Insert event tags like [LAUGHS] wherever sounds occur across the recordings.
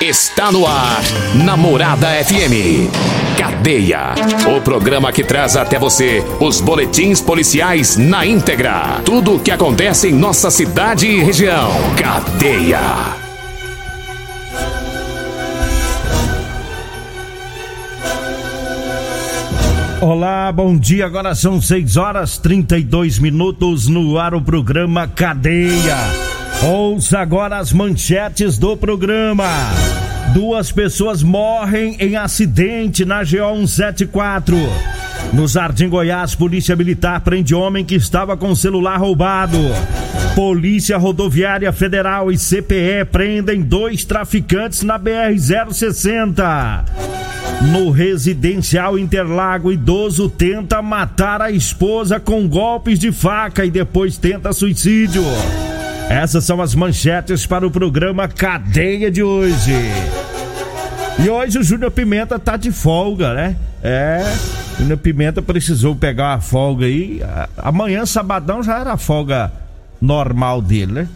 Está no ar, Namorada FM. Cadeia. O programa que traz até você os boletins policiais na íntegra. Tudo o que acontece em nossa cidade e região. Cadeia. Olá, bom dia. Agora são 6 horas 32 minutos no ar o programa Cadeia. Ouça agora as manchetes do programa. Duas pessoas morrem em acidente na GO 174. No Jardim Goiás, Polícia Militar prende homem que estava com celular roubado. Polícia Rodoviária Federal e CPE prendem dois traficantes na BR-060. No residencial Interlago, idoso tenta matar a esposa com golpes de faca e depois tenta suicídio. Essas são as manchetes para o programa Cadeia de hoje. E hoje o Júnior Pimenta tá de folga, né? É, o Júnior Pimenta precisou pegar a folga aí. Amanhã, sabadão, já era a folga normal dele, né?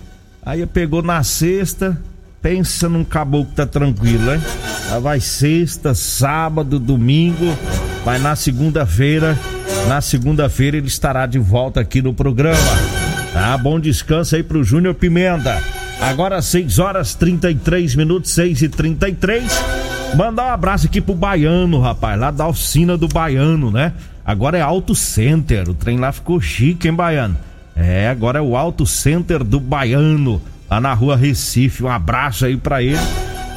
Aí pegou na sexta, pensa num caboclo tá tranquilo, né? Aí vai sexta, sábado, domingo, vai na segunda-feira. Na segunda-feira ele estará de volta aqui no programa. Ah, bom descanso aí pro Júnior Pimenta. Agora 6 horas 33 minutos, 6 e 33 Mandar um abraço aqui pro Baiano, rapaz, lá da oficina do Baiano, né? Agora é Auto Center. O trem lá ficou chique, hein, Baiano? É, agora é o Auto Center do Baiano, lá na rua Recife. Um abraço aí pra ele.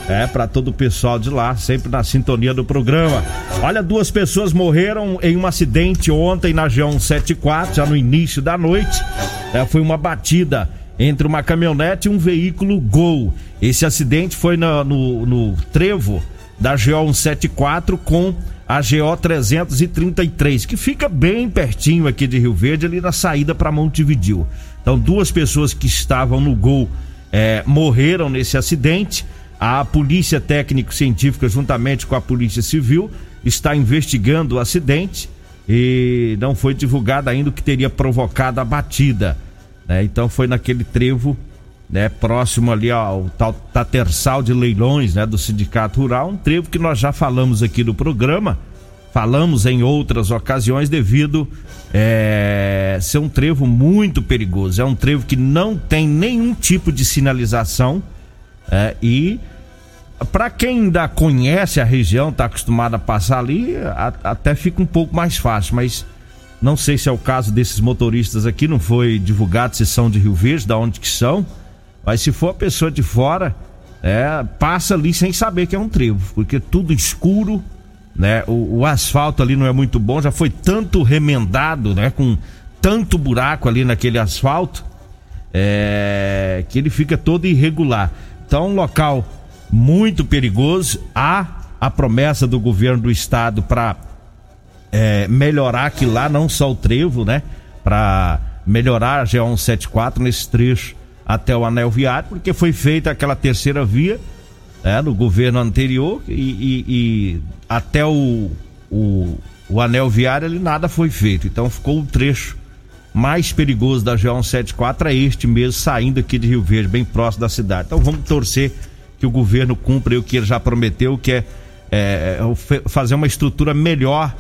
É, para todo o pessoal de lá, sempre na sintonia do programa. Olha, duas pessoas morreram em um acidente ontem na G174, já no início da noite. É, foi uma batida entre uma caminhonete e um veículo Gol. Esse acidente foi no, no, no trevo da GO 174 com a GO 333, que fica bem pertinho aqui de Rio Verde, ali na saída para Montevidil. Então, duas pessoas que estavam no Gol é, morreram nesse acidente. A Polícia Técnico-Científica, juntamente com a Polícia Civil, está investigando o acidente e não foi divulgado ainda o que teria provocado a batida. Né? Então foi naquele trevo né, próximo ali ao Tatersal de Leilões né, do Sindicato Rural, um trevo que nós já falamos aqui no programa, falamos em outras ocasiões devido é, ser um trevo muito perigoso. É um trevo que não tem nenhum tipo de sinalização é, e para quem ainda conhece a região, está acostumado a passar ali, a, até fica um pouco mais fácil, mas não sei se é o caso desses motoristas aqui, não foi divulgado se são de Rio Verde, da onde que são, mas se for a pessoa de fora, é, passa ali sem saber que é um trevo, porque tudo escuro, né? O, o asfalto ali não é muito bom, já foi tanto remendado, né? Com tanto buraco ali naquele asfalto, é, que ele fica todo irregular. Então, um local muito perigoso. Há a promessa do governo do estado para é, melhorar aqui lá, não só o trevo, né? Para melhorar a G174 nesse trecho até o anel viário, porque foi feita aquela terceira via né, no governo anterior e, e, e até o, o, o, anel viário ali nada foi feito. Então ficou o trecho mais perigoso da G174 é este mesmo, saindo aqui de Rio Verde, bem próximo da cidade. Então vamos torcer que o governo cumpra o que ele já prometeu, que é, é, é fazer uma estrutura melhor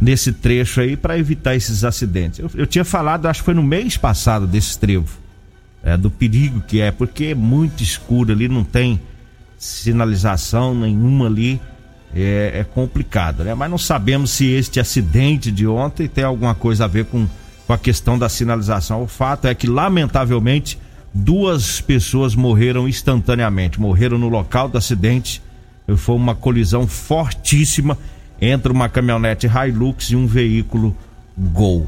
nesse trecho aí para evitar esses acidentes. Eu, eu, tinha falado, acho que foi no mês passado desse trevo, é, do perigo que é, porque é muito escuro ali, não tem sinalização nenhuma ali, é, é complicado, né? Mas não sabemos se este acidente de ontem tem alguma coisa a ver com, com a questão da sinalização. O fato é que, lamentavelmente, duas pessoas morreram instantaneamente, morreram no local do acidente. Foi uma colisão fortíssima entre uma caminhonete Hilux e um veículo Gol.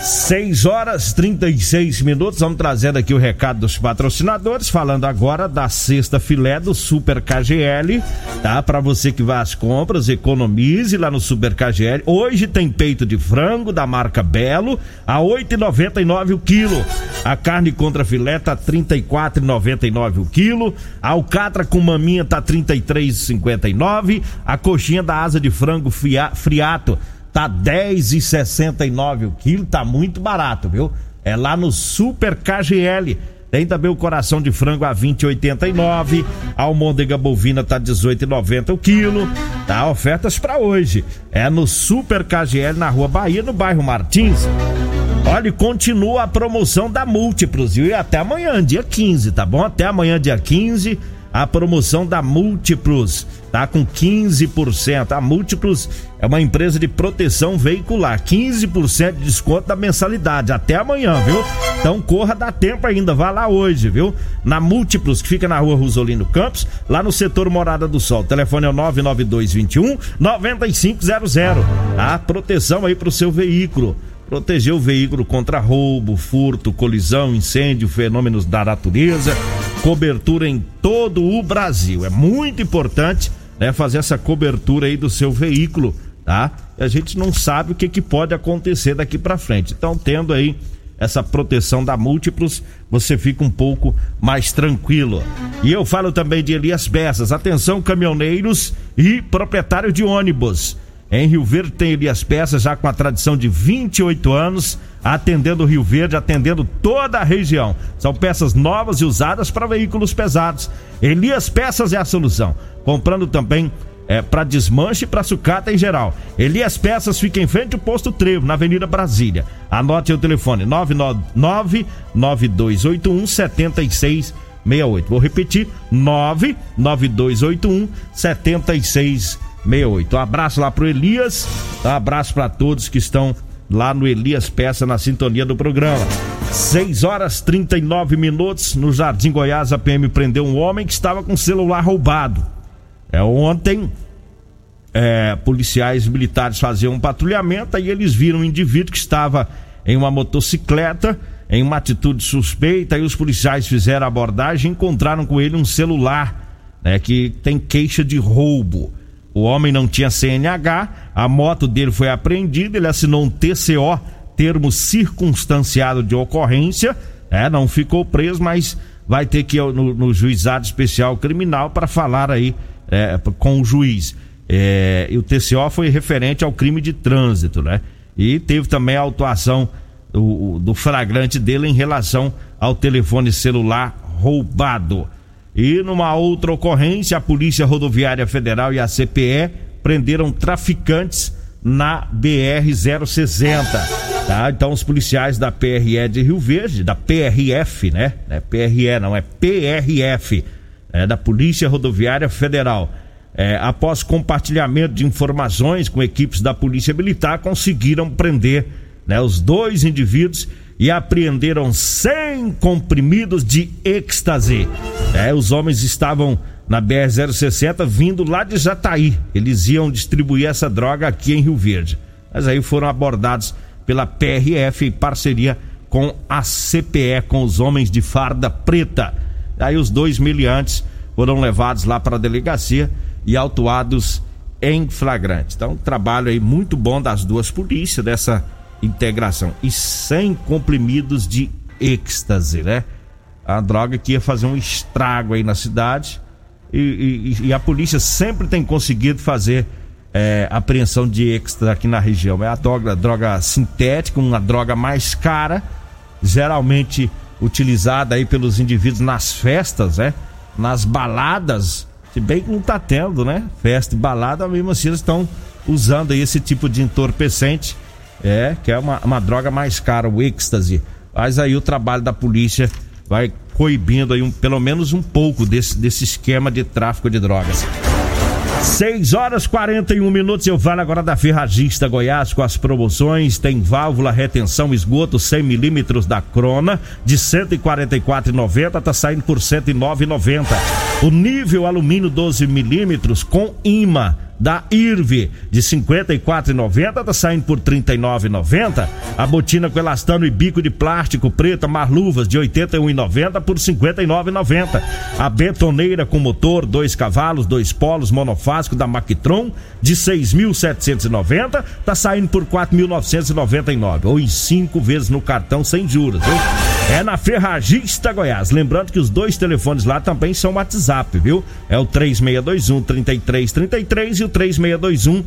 6 horas 36 minutos. Vamos trazendo aqui o recado dos patrocinadores. Falando agora da sexta filé do Super KGL, tá? Para você que vai às compras, economize lá no Super KGL. Hoje tem peito de frango da marca Belo a 8,99 o quilo. A carne contra filé tá 34,99 o quilo. A alcatra com maminha tá 33,59. A coxinha da asa de frango friato tá 10,69 o quilo, tá muito barato, viu? É lá no Super KGL. Tem também o coração de frango a 20,89. A almôndega bovina tá 18,90 o quilo. Tá ofertas para hoje. É no Super KGL na Rua Bahia, no bairro Martins. Olha, continua a promoção da Múltiplos, viu? E até amanhã, dia 15, tá bom? Até amanhã, dia 15 a promoção da Múltiplos, tá com 15%. A Múltiplos é uma empresa de proteção veicular, 15% de desconto da mensalidade até amanhã, viu? Então corra, dá tempo ainda, vá lá hoje, viu? Na Múltiplos, que fica na Rua Rosolino Campos, lá no setor Morada do Sol. O telefone é o 99221 9500. A proteção aí pro seu veículo proteger o veículo contra roubo, furto, colisão, incêndio, fenômenos da natureza, cobertura em todo o Brasil. É muito importante né, fazer essa cobertura aí do seu veículo, tá? A gente não sabe o que, que pode acontecer daqui para frente. Então, tendo aí essa proteção da Múltiplos, você fica um pouco mais tranquilo. E eu falo também de Elias Peças. Atenção, caminhoneiros e proprietário de ônibus. Em Rio Verde tem Elias Peças já com a tradição de 28 anos, atendendo Rio Verde, atendendo toda a região. São peças novas e usadas para veículos pesados. Elias Peças é a solução. Comprando também é, para desmanche e para sucata em geral. Elias Peças fica em frente ao posto Trevo, na Avenida Brasília. Anote o telefone: 999 9281 7668. Vou repetir: 99281 7668. 68. Um abraço lá pro Elias, um abraço para todos que estão lá no Elias Peça na sintonia do programa. 6 horas 39 minutos no Jardim Goiás, a PM prendeu um homem que estava com celular roubado. É ontem é, policiais militares faziam um patrulhamento e eles viram um indivíduo que estava em uma motocicleta em uma atitude suspeita e os policiais fizeram a abordagem e encontraram com ele um celular né, que tem queixa de roubo. O homem não tinha CNH, a moto dele foi apreendida, ele assinou um TCO, termo circunstanciado de ocorrência, é, não ficou preso, mas vai ter que ir no, no juizado especial criminal para falar aí é, com o juiz. É, e o TCO foi referente ao crime de trânsito, né? E teve também a autuação do, do flagrante dele em relação ao telefone celular roubado. E numa outra ocorrência, a Polícia Rodoviária Federal e a CPE prenderam traficantes na BR-060. Tá? Então, os policiais da PRE de Rio Verde, da PRF, né? É PRE, não, é PRF, é, da Polícia Rodoviária Federal. É, após compartilhamento de informações com equipes da Polícia Militar, conseguiram prender né, os dois indivíduos e apreenderam 100 comprimidos de êxtase. É, os homens estavam na BR-060 vindo lá de Jataí. Eles iam distribuir essa droga aqui em Rio Verde. Mas aí foram abordados pela PRF em parceria com a CPE, com os homens de farda preta. Aí os dois miliantes foram levados lá para a delegacia e autuados em flagrante. Então, trabalho aí muito bom das duas polícias, dessa integração. E 100 comprimidos de êxtase, né? A droga que ia fazer um estrago aí na cidade. E, e, e a polícia sempre tem conseguido fazer é, apreensão de êxtase aqui na região. É a droga, droga sintética, uma droga mais cara, geralmente utilizada aí pelos indivíduos nas festas, né? Nas baladas. Se bem que não tá tendo, né? Festa e balada, mesmo assim eles estão usando aí esse tipo de entorpecente é, que é uma, uma droga mais cara, o êxtase. Mas aí o trabalho da polícia vai coibindo aí um, pelo menos um pouco desse, desse esquema de tráfico de drogas. 6 horas 41 minutos. Eu falo agora da Ferragista Goiás com as promoções. Tem válvula retenção esgoto 100 milímetros da Crona de 144,90 tá saindo por 109,90. O nível alumínio 12 milímetros com imã da IRV de 54,90 tá saindo por 39,90. A botina com elastano e bico de plástico preta Marluvas de 81,90 por 59,90. A betoneira com motor, dois cavalos, dois polos monofásico da Mactron de 6.790 tá saindo por 4.999 ou em cinco vezes no cartão sem juros. Viu? É na Ferragista Goiás. Lembrando que os dois telefones lá também são WhatsApp, viu? É o 3621 3333 e o 3621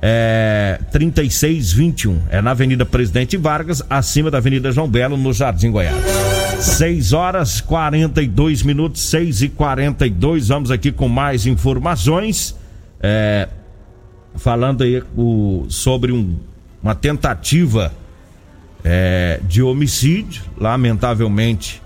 é, 3621. É na Avenida Presidente Vargas, acima da Avenida João Belo, no Jardim Goiás. 6 horas 42 minutos, 6 e 42 Vamos aqui com mais informações. É, falando aí o, sobre um, uma tentativa é, de homicídio. Lamentavelmente,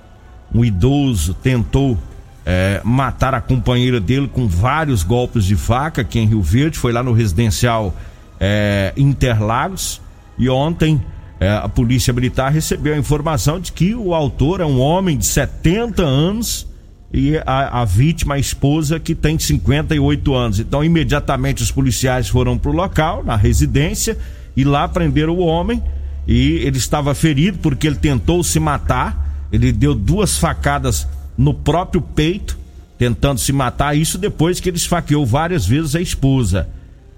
um idoso tentou é, matar a companheira dele com vários golpes de faca aqui em Rio Verde. Foi lá no residencial é, Interlagos. E ontem é, a polícia militar recebeu a informação de que o autor é um homem de 70 anos e a, a, vítima, a esposa, que tem 58 anos. Então, imediatamente os policiais foram para o local, na residência, e lá prenderam o homem e ele estava ferido porque ele tentou se matar. Ele deu duas facadas no próprio peito, tentando se matar. Isso depois que ele esfaqueou várias vezes a esposa.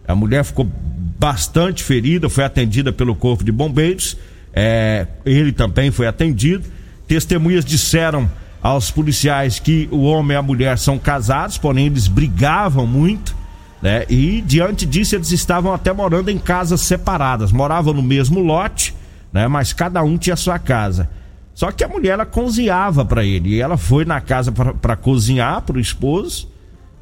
A mulher ficou bastante ferida, foi atendida pelo corpo de bombeiros. É, ele também foi atendido. Testemunhas disseram aos policiais que o homem e a mulher são casados, porém eles brigavam muito né? E diante disso eles estavam até morando em casas separadas, moravam no mesmo lote, né? Mas cada um tinha sua casa. Só que a mulher ela cozinhava para ele e ela foi na casa para cozinhar para o esposo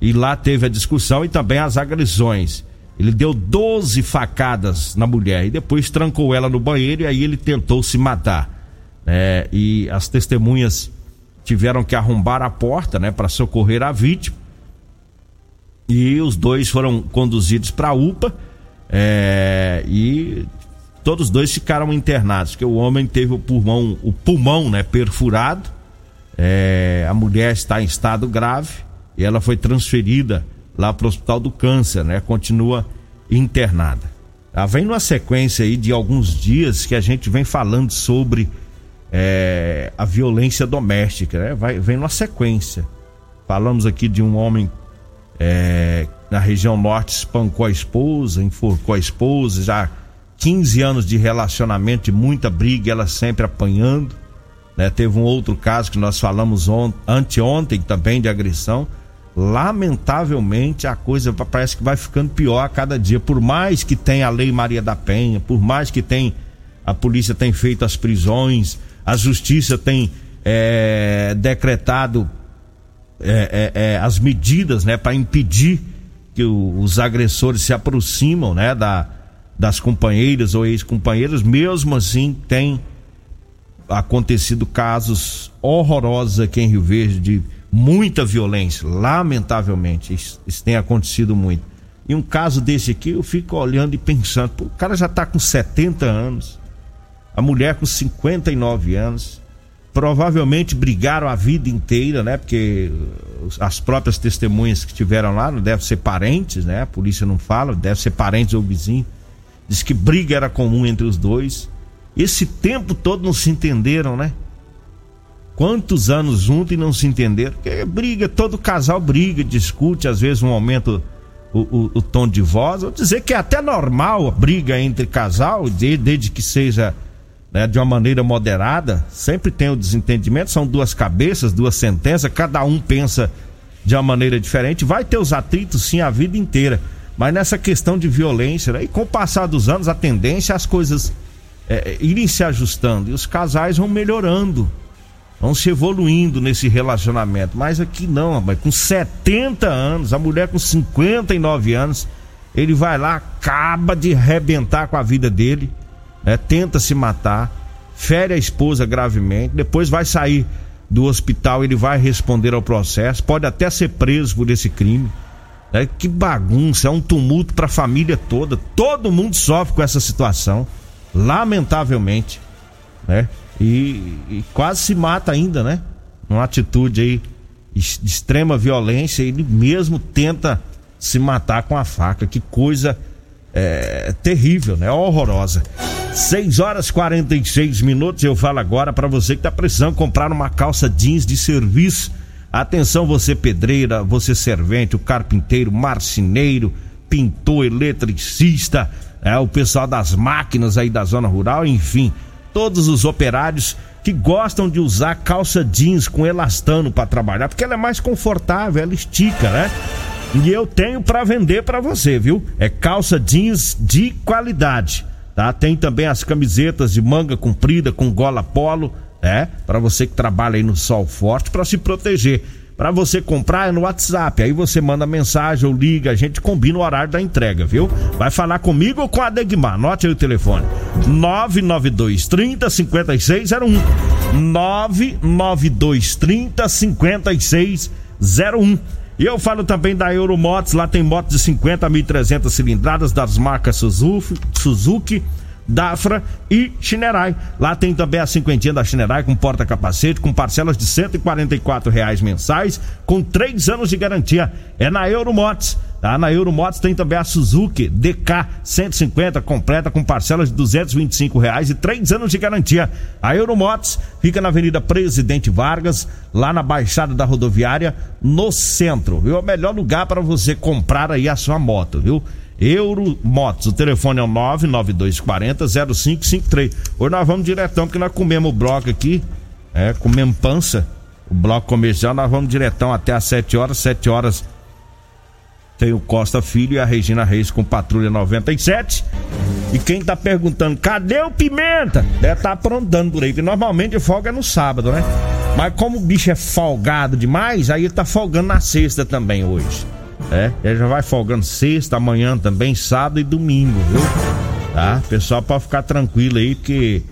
e lá teve a discussão e também as agressões. Ele deu 12 facadas na mulher e depois trancou ela no banheiro e aí ele tentou se matar. É, e as testemunhas tiveram que arrombar a porta, né, para socorrer a vítima e os dois foram conduzidos para a UPA é, e todos dois ficaram internados, porque o homem teve o pulmão, o pulmão né, perfurado, é, a mulher está em estado grave e ela foi transferida lá para o Hospital do Câncer, né? Continua internada. Ela vem numa sequência aí de alguns dias que a gente vem falando sobre é, a violência doméstica, né? Vai, vem numa sequência. Falamos aqui de um homem é, na região norte espancou a esposa, enforcou a esposa, já 15 anos de relacionamento e muita briga, ela sempre apanhando. Né? Teve um outro caso que nós falamos anteontem também de agressão. Lamentavelmente a coisa parece que vai ficando pior a cada dia. Por mais que tenha a lei Maria da Penha, por mais que tem a polícia tem feito as prisões, a justiça tem é, decretado é, é, as medidas né, para impedir que o, os agressores se aproximam né, da, das companheiras ou ex-companheiras, mesmo assim tem acontecido casos horrorosos aqui em Rio Verde de muita violência, lamentavelmente, isso, isso tem acontecido muito. E um caso desse aqui, eu fico olhando e pensando, pô, o cara já está com 70 anos, a mulher com 59 anos, provavelmente brigaram a vida inteira, né? Porque as próprias testemunhas que tiveram lá não devem ser parentes, né? A polícia não fala, deve ser parentes ou vizinho. Diz que briga era comum entre os dois. Esse tempo todo não se entenderam, né? Quantos anos juntos e não se entenderam? Porque briga, todo casal briga, discute, às vezes um aumenta o, o, o tom de voz. Vou dizer que é até normal a briga entre casal, desde que seja né, de uma maneira moderada, sempre tem o desentendimento, são duas cabeças, duas sentenças, cada um pensa de uma maneira diferente, vai ter os atritos sim a vida inteira, mas nessa questão de violência, né, e com o passar dos anos, a tendência é as coisas é, é, irem se ajustando. E os casais vão melhorando, vão se evoluindo nesse relacionamento, mas aqui não, com 70 anos, a mulher com 59 anos, ele vai lá, acaba de arrebentar com a vida dele né, tenta se matar, fere a esposa gravemente, depois vai sair do hospital, ele vai responder ao processo, pode até ser preso por esse crime. Né? Que bagunça, é um tumulto para a família toda. Todo mundo sofre com essa situação, lamentavelmente, né? E, e quase se mata ainda, né? Uma atitude aí de extrema violência, ele mesmo tenta se matar com a faca. Que coisa é, terrível, né? Horrorosa. 6 horas 46 minutos. Eu falo agora para você que tá precisando comprar uma calça jeans de serviço. Atenção, você pedreira, você servente, o carpinteiro, marceneiro, pintor, eletricista, é, o pessoal das máquinas aí da zona rural, enfim, todos os operários que gostam de usar calça jeans com elastano para trabalhar, porque ela é mais confortável, ela estica, né? E eu tenho para vender para você, viu? É calça jeans de qualidade, tá? Tem também as camisetas de manga comprida com gola polo, é? Para você que trabalha aí no sol forte para se proteger. Para você comprar é no WhatsApp, aí você manda mensagem ou liga, a gente combina o horário da entrega, viu? Vai falar comigo ou com a Degmar? Anote aí o telefone: 992 30 5601. 992 30 5601. E eu falo também da Euromotos, lá tem motos de 50 a 1.300 cilindradas das marcas Suzuki, Suzuki Dafra e Chinerai. Lá tem também a cinquentinha da Chinerai com porta-capacete, com parcelas de R$ reais mensais, com três anos de garantia. É na Euromotos. Tá? Na Euromotos tem também a Suzuki DK 150 completa com parcelas de 225 reais e três anos de garantia. A Euromotos fica na Avenida Presidente Vargas, lá na Baixada da Rodoviária, no centro. Viu? É o melhor lugar para você comprar aí a sua moto, viu? Euromotos. O telefone é o 99240 0553. Hoje nós vamos diretão, porque nós comemos o bloco aqui, é, comemos pança, o bloco comercial, nós vamos diretão até às 7 horas, 7 horas tem o Costa Filho e a Regina Reis com Patrulha 97. E quem tá perguntando, cadê o Pimenta? Deve estar tá aprontando por aí, que normalmente folga é no sábado, né? Mas como o bicho é folgado demais, aí ele tá folgando na sexta também hoje. É, ele já vai folgando sexta, amanhã também, sábado e domingo, viu? Tá? Pessoal, pode ficar tranquilo aí, que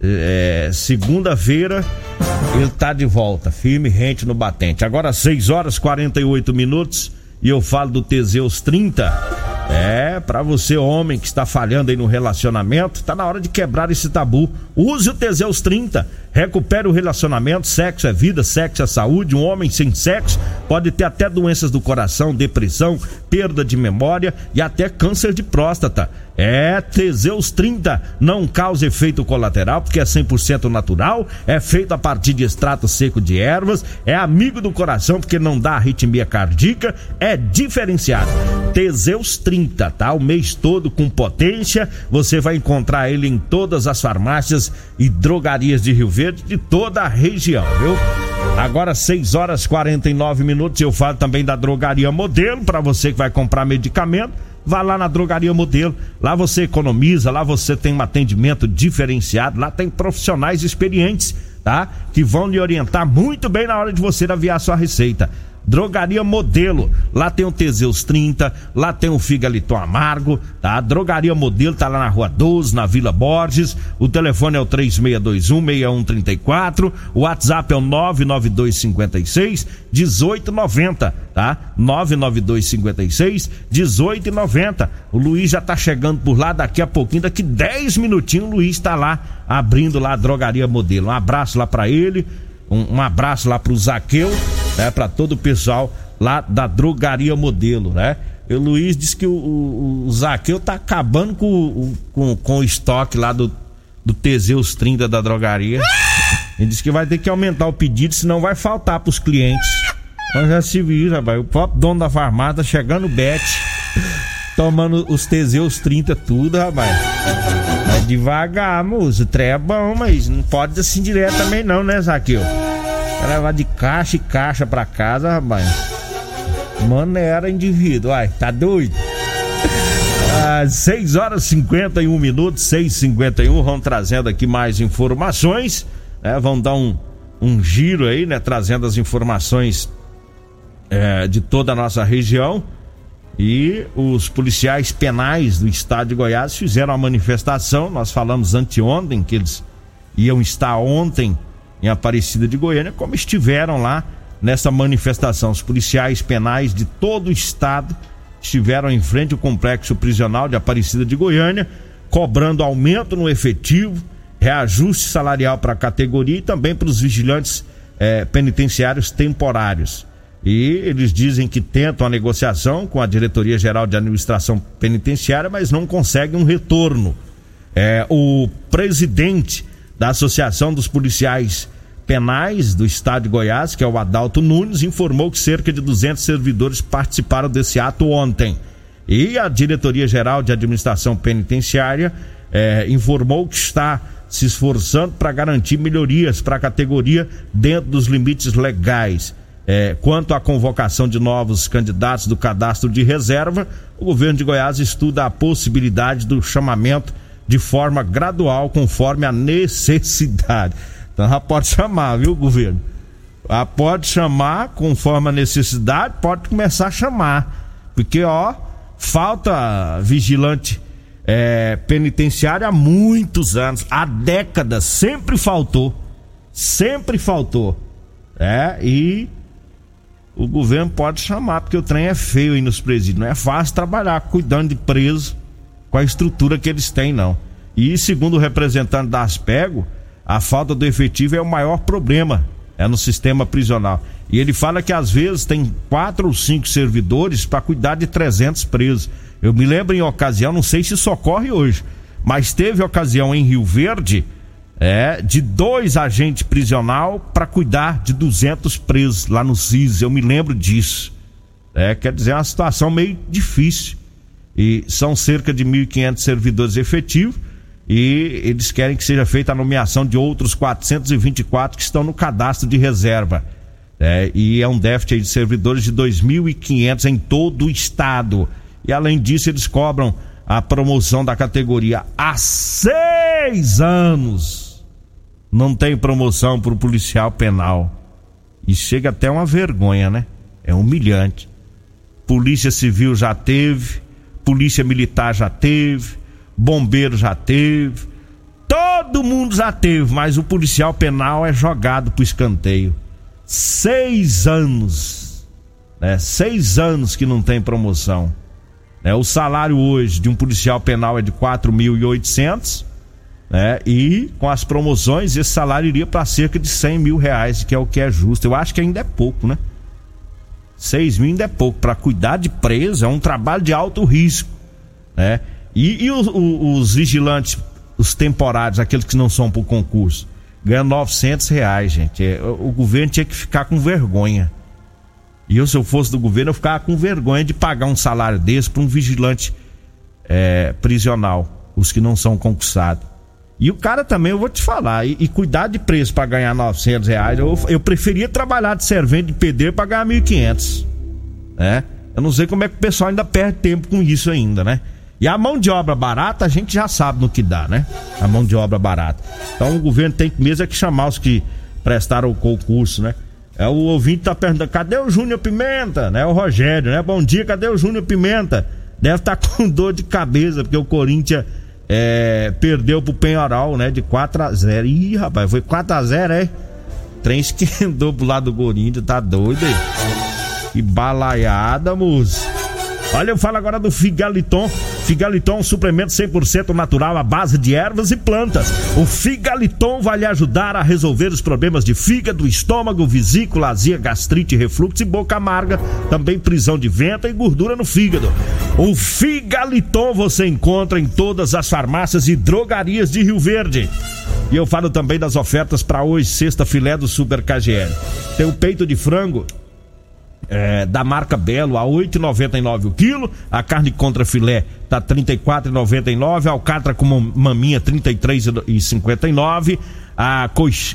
é, segunda-feira ele tá de volta, firme, rente no batente. Agora 6 horas 48 minutos e eu falo do Teseus 30. É, para você homem que está falhando aí no relacionamento, tá na hora de quebrar esse tabu. Use o Teseus 30 Recupere o relacionamento, sexo é vida, sexo é saúde. Um homem sem sexo pode ter até doenças do coração, depressão, perda de memória e até câncer de próstata. É Teseus 30, não causa efeito colateral porque é 100% natural, é feito a partir de extrato seco de ervas, é amigo do coração porque não dá arritmia cardíaca, é diferenciado. Teseus 30, tá? O mês todo com potência, você vai encontrar ele em todas as farmácias e drogarias de Rio Verde de toda a região, viu? Agora 6 horas 49 minutos, eu falo também da Drogaria Modelo para você que vai comprar medicamento. Vá lá na Drogaria Modelo. Lá você economiza, lá você tem um atendimento diferenciado, lá tem profissionais experientes, tá? Que vão lhe orientar muito bem na hora de você aviar sua receita. Drogaria Modelo. Lá tem o Teseus 30, lá tem o Figaliton Amargo, tá? Drogaria Modelo tá lá na Rua 12, na Vila Borges. O telefone é o 3621-6134. O WhatsApp é o 99256 1890, tá? 99256 1890. O Luiz já tá chegando por lá daqui a pouquinho, daqui 10 minutinhos o Luiz tá lá abrindo lá a Drogaria Modelo. Um abraço lá para ele. Um, um, abraço lá pro Zaqueu, né? Pra todo o pessoal lá da Drogaria Modelo, né? E o Luiz disse que o, o, o Zaqueu tá acabando com, com, com o estoque lá do, do Teseus 30 da drogaria. Ele disse que vai ter que aumentar o pedido, senão vai faltar pros clientes. Mas já se viu, rapaz. O próprio dono da farmácia chegando o Bet, tomando os Teseus 30 tudo, rapaz. Devagar, moço. O trem é bom, mas não pode assim direto também não, né, Zaqueu? Vai levar de caixa e caixa pra casa, rapaz. Maneira indivíduo, ai, tá doido? Às 6 horas e 51 minutos, 6 e 51 vão trazendo aqui mais informações, né? Vão dar um, um giro aí, né? Trazendo as informações é, de toda a nossa região. E os policiais penais do estado de Goiás fizeram a manifestação. Nós falamos anteontem que eles iam estar ontem em Aparecida de Goiânia, como estiveram lá nessa manifestação. Os policiais penais de todo o estado estiveram em frente ao complexo prisional de Aparecida de Goiânia, cobrando aumento no efetivo, reajuste salarial para a categoria e também para os vigilantes eh, penitenciários temporários. E eles dizem que tentam a negociação com a Diretoria Geral de Administração Penitenciária, mas não conseguem um retorno. É, o presidente da Associação dos Policiais Penais do Estado de Goiás, que é o Adalto Nunes, informou que cerca de 200 servidores participaram desse ato ontem. E a Diretoria Geral de Administração Penitenciária é, informou que está se esforçando para garantir melhorias para a categoria dentro dos limites legais. É, quanto à convocação de novos candidatos do cadastro de reserva, o governo de Goiás estuda a possibilidade do chamamento de forma gradual, conforme a necessidade. Então pode chamar, viu, governo? Pode chamar conforme a necessidade, pode começar a chamar. Porque, ó, falta vigilante é, penitenciário há muitos anos, há décadas, sempre faltou. Sempre faltou. É, e o governo pode chamar, porque o trem é feio aí nos presídios. Não é fácil trabalhar cuidando de preso com a estrutura que eles têm, não. E segundo o representante da Aspego, a falta do efetivo é o maior problema é no sistema prisional. E ele fala que às vezes tem quatro ou cinco servidores para cuidar de 300 presos. Eu me lembro em ocasião, não sei se isso ocorre hoje, mas teve ocasião em Rio Verde é, de dois agentes prisional para cuidar de 200 presos lá no CIS. Eu me lembro disso. É, quer dizer, é uma situação meio difícil. E são cerca de 1.500 servidores efetivos e eles querem que seja feita a nomeação de outros 424 que estão no cadastro de reserva. É, e é um déficit de servidores de 2.500 em todo o estado. E além disso, eles cobram a promoção da categoria há seis anos não tem promoção para o policial penal. E chega até uma vergonha, né? É humilhante. Polícia Civil já teve, Polícia Militar já teve, Bombeiro já teve, todo mundo já teve, mas o policial penal é jogado pro escanteio. Seis anos, né? Seis anos que não tem promoção. Né? O salário hoje de um policial penal é de quatro mil e oitocentos né? E com as promoções, esse salário iria para cerca de 100 mil reais, que é o que é justo. Eu acho que ainda é pouco, né? 6 mil ainda é pouco. Para cuidar de preso é um trabalho de alto risco, né? E, e os, os, vigilantes, os temporários, aqueles que não são por concurso, ganham 900 reais, gente. É, o governo tinha que ficar com vergonha. E eu, se eu fosse do governo, eu ficava com vergonha de pagar um salário desse para um vigilante é, prisional, os que não são concursados. E o cara também, eu vou te falar, e, e cuidar de preço para ganhar 900 reais, eu, eu preferia trabalhar de servente de pedreiro para ganhar 1.500, né? Eu não sei como é que o pessoal ainda perde tempo com isso ainda, né? E a mão de obra barata, a gente já sabe no que dá, né? A mão de obra barata. Então o governo tem mesmo é que chamar os que prestaram o concurso, né? É o ouvinte tá perguntando, cadê o Júnior Pimenta? Né? O Rogério, né? Bom dia, cadê o Júnior Pimenta? Deve estar tá [LAUGHS] com dor de cabeça, porque o Corinthians é, perdeu pro Penhoral, né? De 4 a 0 Ih, rapaz, foi 4 a 0 é? Trem [LAUGHS] esquentou pro lado do Corinthians, tá doido aí? Que balaiada, moço. Olha, eu falo agora do Figaliton. Figaliton, um suplemento 100% natural à base de ervas e plantas. O Figaliton vai lhe ajudar a resolver os problemas de fígado, estômago, vesícula, azia, gastrite, refluxo e boca amarga, também prisão de vento e gordura no fígado. O Figaliton você encontra em todas as farmácias e drogarias de Rio Verde. E eu falo também das ofertas para hoje, sexta filé do Super KGL. Tem o peito de frango é, da marca Belo a 8,99 o quilo, a carne contra filé tá 34,99, a alcatra com maminha 33,59, a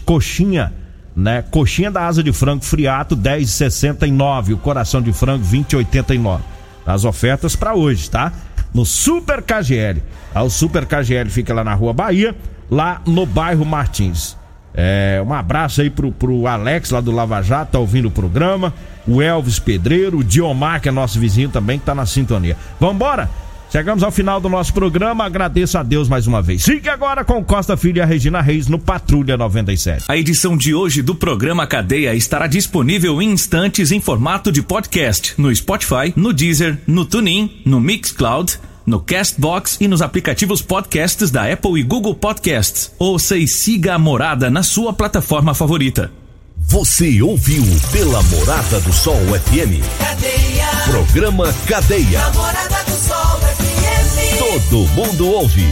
coxinha, né, coxinha da asa de frango friato 10,69, o coração de frango 20,89. As ofertas para hoje, tá? No Super KGL. O Super KGL fica lá na Rua Bahia, lá no bairro Martins. É, um abraço aí pro, pro Alex lá do Lava Jato, tá ouvindo o programa. O Elvis Pedreiro, o Diomar, que é nosso vizinho também, que tá na sintonia. Vambora? Chegamos ao final do nosso programa, agradeço a Deus mais uma vez. Fique agora com Costa Filho e a Regina Reis no Patrulha 97. A edição de hoje do programa Cadeia estará disponível em instantes em formato de podcast no Spotify, no Deezer, no TuneIn, no Mixcloud no Castbox e nos aplicativos podcasts da Apple e Google Podcasts. Ouça e siga a morada na sua plataforma favorita. Você ouviu pela Morada do Sol FM. Cadeia. Programa Cadeia. Namorada do Sol FM. Todo mundo ouve.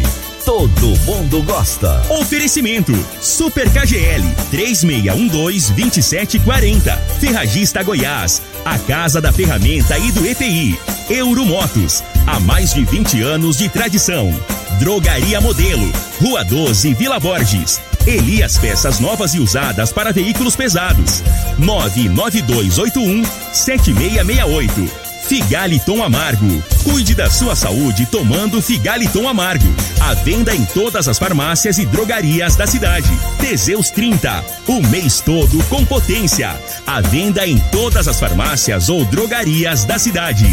Todo mundo gosta. Oferecimento: Super KGL 3612-2740. Ferragista Goiás. A Casa da Ferramenta e do EPI. Euromotos. Há mais de 20 anos de tradição. Drogaria Modelo. Rua 12, Vila Borges. Elias Peças Novas e Usadas para Veículos Pesados. 99281 7668. Figaliton Amargo. Cuide da sua saúde tomando Figaliton Amargo. A venda em todas as farmácias e drogarias da cidade. Teseus 30. O mês todo com potência. A venda em todas as farmácias ou drogarias da cidade.